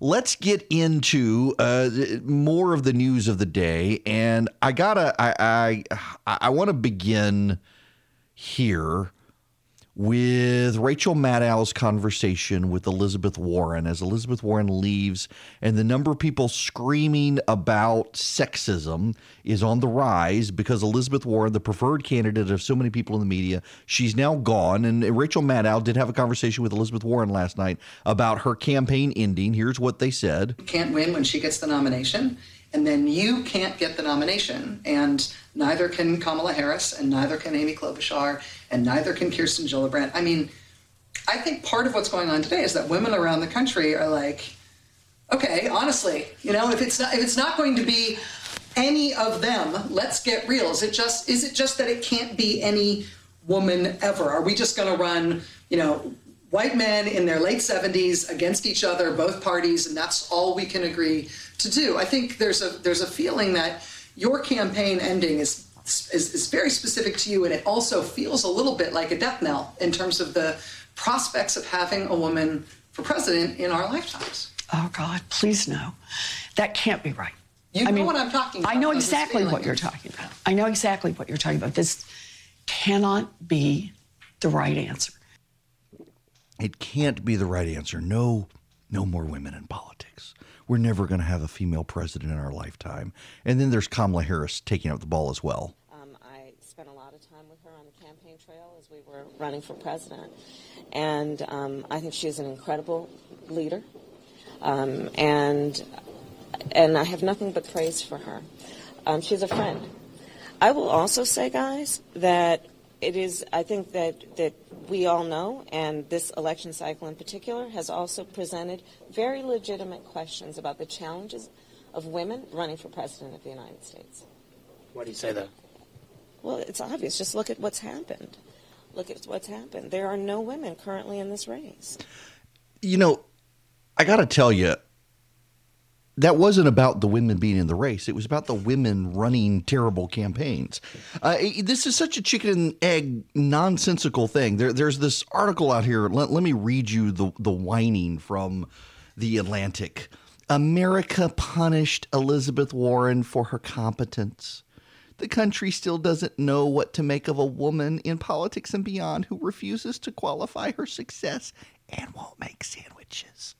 let's get into uh, more of the news of the day, and I gotta, I, I, I want to begin here with Rachel Maddow's conversation with Elizabeth Warren as Elizabeth Warren leaves, and the number of people screaming about sexism is on the rise because Elizabeth Warren, the preferred candidate of so many people in the media, she's now gone. And Rachel Maddow did have a conversation with Elizabeth Warren last night about her campaign ending. Here's what they said Can't win when she gets the nomination and then you can't get the nomination, and neither can Kamala Harris, and neither can Amy Klobuchar, and neither can Kirsten Gillibrand. I mean, I think part of what's going on today is that women around the country are like, okay, honestly, you know, if it's not if it's not going to be any of them, let's get real. Is it just is it just that it can't be any woman ever? Are we just going to run, you know, white men in their late 70s against each other, both parties, and that's all we can agree to do. I think there's a there's a feeling that your campaign ending is is, is very specific to you, and it also feels a little bit like a death knell in terms of the prospects of having a woman for president in our lifetimes. Oh God, please no, that can't be right. You know mean, what I'm talking about. I know exactly what you're talking about. I know exactly what you're talking about. This cannot be the right answer. It can't be the right answer. No, no more women in politics. We're never going to have a female president in our lifetime. And then there's Kamala Harris taking up the ball as well. Um, I spent a lot of time with her on the campaign trail as we were running for president. And um, I think she is an incredible leader. Um, and and I have nothing but praise for her. Um, she's a friend. I will also say, guys, that it is, I think that, that we all know, and this election cycle in particular has also presented very legitimate questions about the challenges of women running for president of the United States. Why do you say that? Well, it's obvious. Just look at what's happened. Look at what's happened. There are no women currently in this race. You know, I got to tell you, that wasn't about the women being in the race. It was about the women running terrible campaigns. Uh, this is such a chicken and egg nonsensical thing. There, there's this article out here. Let, let me read you the, the whining from the Atlantic. America punished Elizabeth Warren for her competence. The country still doesn't know what to make of a woman in politics and beyond who refuses to qualify her success and won't make sandwiches.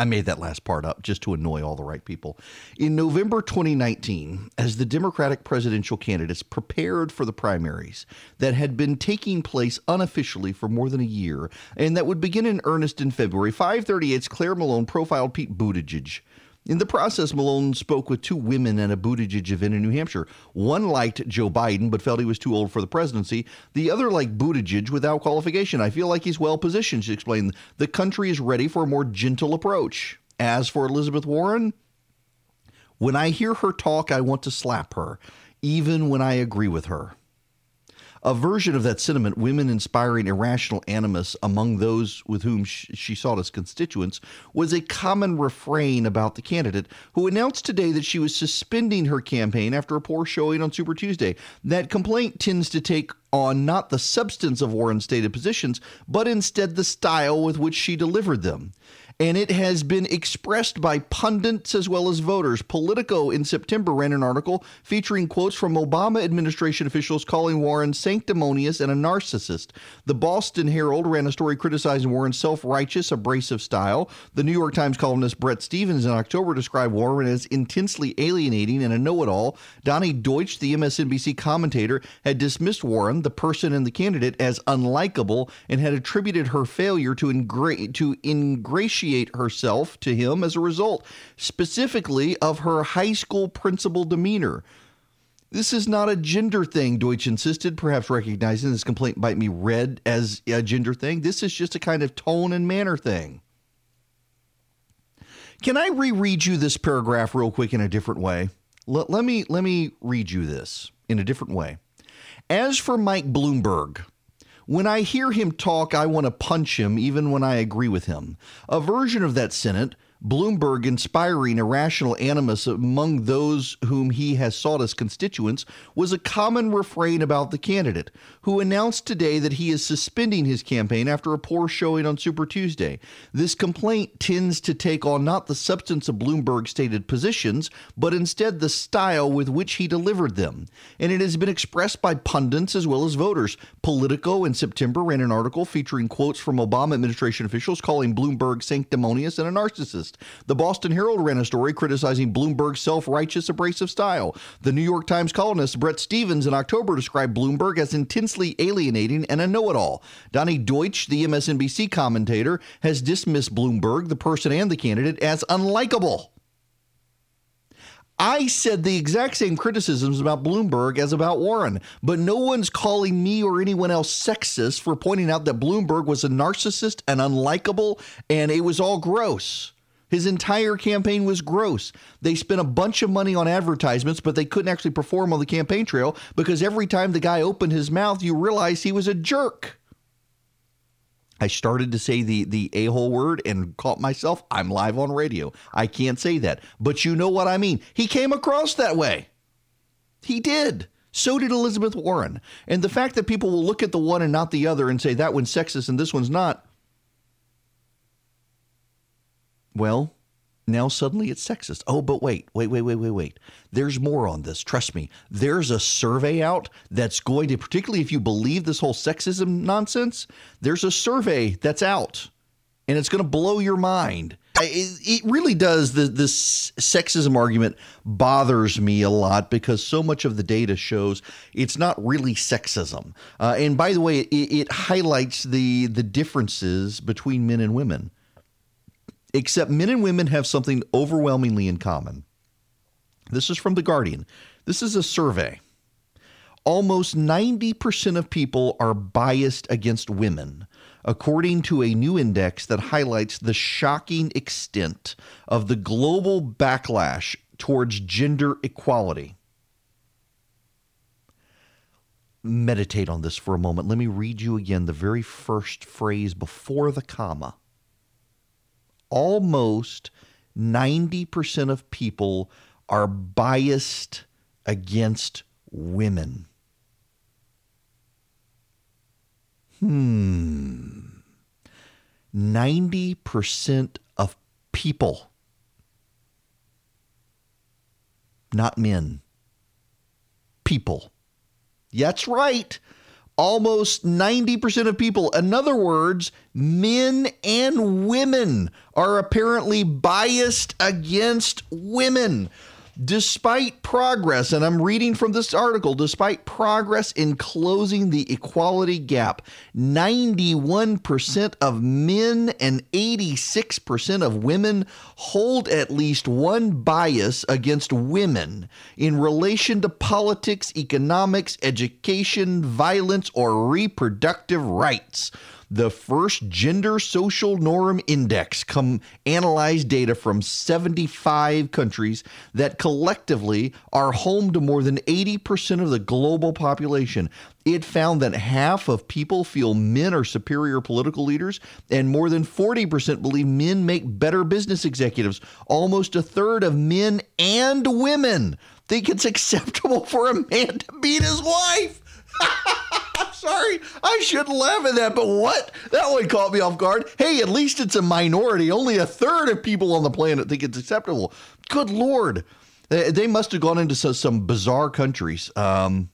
I made that last part up just to annoy all the right people. In November 2019, as the Democratic presidential candidates prepared for the primaries that had been taking place unofficially for more than a year and that would begin in earnest in February, 538's Claire Malone profiled Pete Buttigieg in the process, Malone spoke with two women at a Buttigieg event in New Hampshire. One liked Joe Biden, but felt he was too old for the presidency. The other liked Buttigieg without qualification. I feel like he's well positioned, she explained. The country is ready for a more gentle approach. As for Elizabeth Warren, when I hear her talk, I want to slap her, even when I agree with her. A version of that sentiment, women inspiring irrational animus among those with whom she sought as constituents, was a common refrain about the candidate, who announced today that she was suspending her campaign after a poor showing on Super Tuesday. That complaint tends to take on not the substance of Warren's stated positions, but instead the style with which she delivered them and it has been expressed by pundits as well as voters. Politico in September ran an article featuring quotes from Obama administration officials calling Warren sanctimonious and a narcissist. The Boston Herald ran a story criticizing Warren's self righteous, abrasive style. The New York Times columnist Bret Stephens in October described Warren as intensely alienating and a know it all. Donny Deutsch, the MSNBC commentator, had dismissed Warren, the person and the candidate, as unlikable and had attributed her failure to, ingra- to ingratiate herself to him as a result, specifically of her high school principal demeanor. This is not a gender thing, Deutsch insisted, perhaps recognizing this complaint might be read as a gender thing. This is just a kind of tone and manner thing. Can I reread you this paragraph real quick in a different way? Let, let, me, let me read you this in a different way. As for Mike Bloomberg, when I hear him talk, I want to punch him even when I agree with him. A version of that sentiment Bloomberg inspiring irrational animus among those whom he has sought as constituents was a common refrain about the candidate, who announced today that he is suspending his campaign after a poor showing on Super Tuesday. This complaint tends to take on not the substance of Bloomberg's stated positions, but instead the style with which he delivered them. And it has been expressed by pundits as well as voters. Politico in September ran an article featuring quotes from Obama administration officials calling Bloomberg sanctimonious and a narcissist. The Boston Herald ran a story criticizing Bloomberg's self righteous, abrasive style. The New York Times columnist Bret Stephens in October described Bloomberg as intensely alienating and a know it all. Donny Deutsch, the MSNBC commentator, has dismissed Bloomberg, the person and the candidate, as unlikable. I said the exact same criticisms about Bloomberg as about Warren, but no one's calling me or anyone else sexist for pointing out that Bloomberg was a narcissist and unlikable and it was all gross. His entire campaign was gross. They spent a bunch of money on advertisements, but they couldn't actually perform on the campaign trail because every time the guy opened his mouth, you realized he was a jerk. I started to say the the a hole word and caught myself. I'm live on radio. I can't say that, but you know what I mean. He came across that way. He did. So did Elizabeth Warren. And the fact that people will look at the one and not the other and say that one's sexist and this one's not, well, now suddenly it's sexist. Oh, but wait, wait, wait, wait, wait, wait. There's more on this. Trust me. There's a survey out that's going to, particularly if you believe this whole sexism nonsense, there's a survey that's out and it's going to blow your mind. It, really does. The, this sexism argument bothers me a lot because so much of the data shows it's not really sexism. Uh, and by the way, it, it highlights the the differences between men and women except men and women have something overwhelmingly in common. This is from The Guardian. This is a survey. Almost 90% of people are biased against women, according to a new index that highlights the shocking extent of the global backlash towards gender equality. Meditate on this for a moment. Let me read you again the very first phrase before the comma almost 90% of people are biased against women. Hmm. 90% of people, not men, people. That's right almost 90% of people. In other words, men and women are apparently biased against women. Despite progress, and I'm reading from this article, despite progress in closing the equality gap, 91% of men and 86% of women hold at least one bias against women in relation to politics, economics, education, violence, or reproductive rights the first gender social norm index come analyzed data from 75 countries that collectively are home to more than 80% of the global population. It found that half of people feel men are superior political leaders, and more than 40% believe men make better business executives. Almost a third of men and women think it's acceptable for a man to beat his wife. I shouldn't laugh at that, but what? That one caught me off guard. Hey, at least it's a minority. Only a third of people on the planet think it's acceptable. Good Lord. They must have gone into some bizarre countries. Um,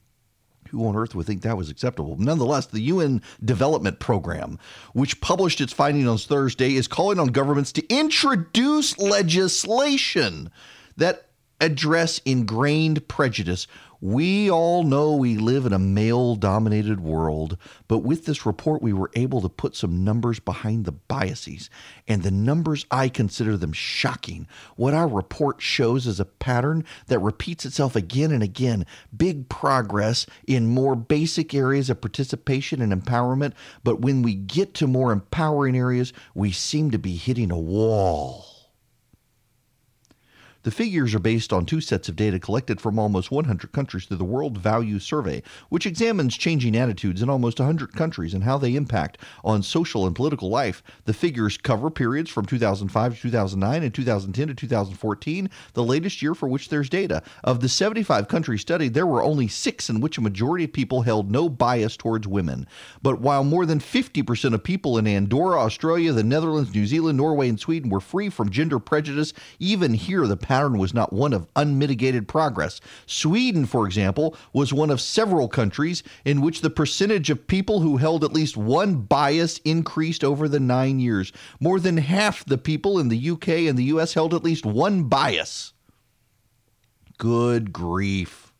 who on earth would think that was acceptable? Nonetheless, the UN Development Program, which published its findings on Thursday, is calling on governments to introduce legislation that address ingrained prejudice we all know we live in a male dominated world, but with this report, we were able to put some numbers behind the biases. And the numbers, I consider them shocking. What our report shows is a pattern that repeats itself again and again big progress in more basic areas of participation and empowerment. But when we get to more empowering areas, we seem to be hitting a wall. The figures are based on two sets of data collected from almost 100 countries through the World Value Survey, which examines changing attitudes in almost 100 countries and how they impact on social and political life. The figures cover periods from 2005 to 2009 and 2010 to 2014, the latest year for which there's data. Of the 75 countries studied, there were only six in which a majority of people held no bias towards women. But while more than 50% of people in Andorra, Australia, the Netherlands, New Zealand, Norway, and Sweden were free from gender prejudice, even here the pattern was not one of unmitigated progress. Sweden, for example, was one of several countries in which the percentage of people who held at least one bias increased over the nine years. More than half the people in the UK and the US held at least one bias. Good grief.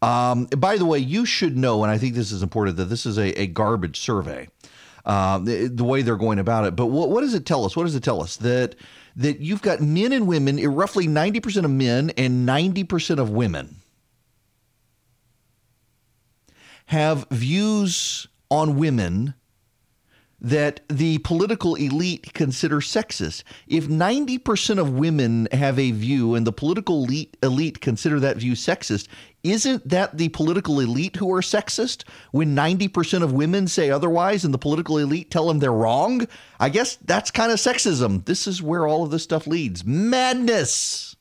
Um, by the way, you should know, and I think this is important, that this is a, a garbage survey. Uh, the, the, way they're going about it. But what, what does it tell us? What does it tell us? That that you've got men and women, roughly 90% of men and 90% of women have views on women that the political elite consider sexist. If 90% of women have a view and the political elite, elite consider that view sexist, isn't that the political elite who are sexist when 90% of women say otherwise and the political elite tell them they're wrong? I guess that's kind of sexism. This is where all of this stuff leads. Madness.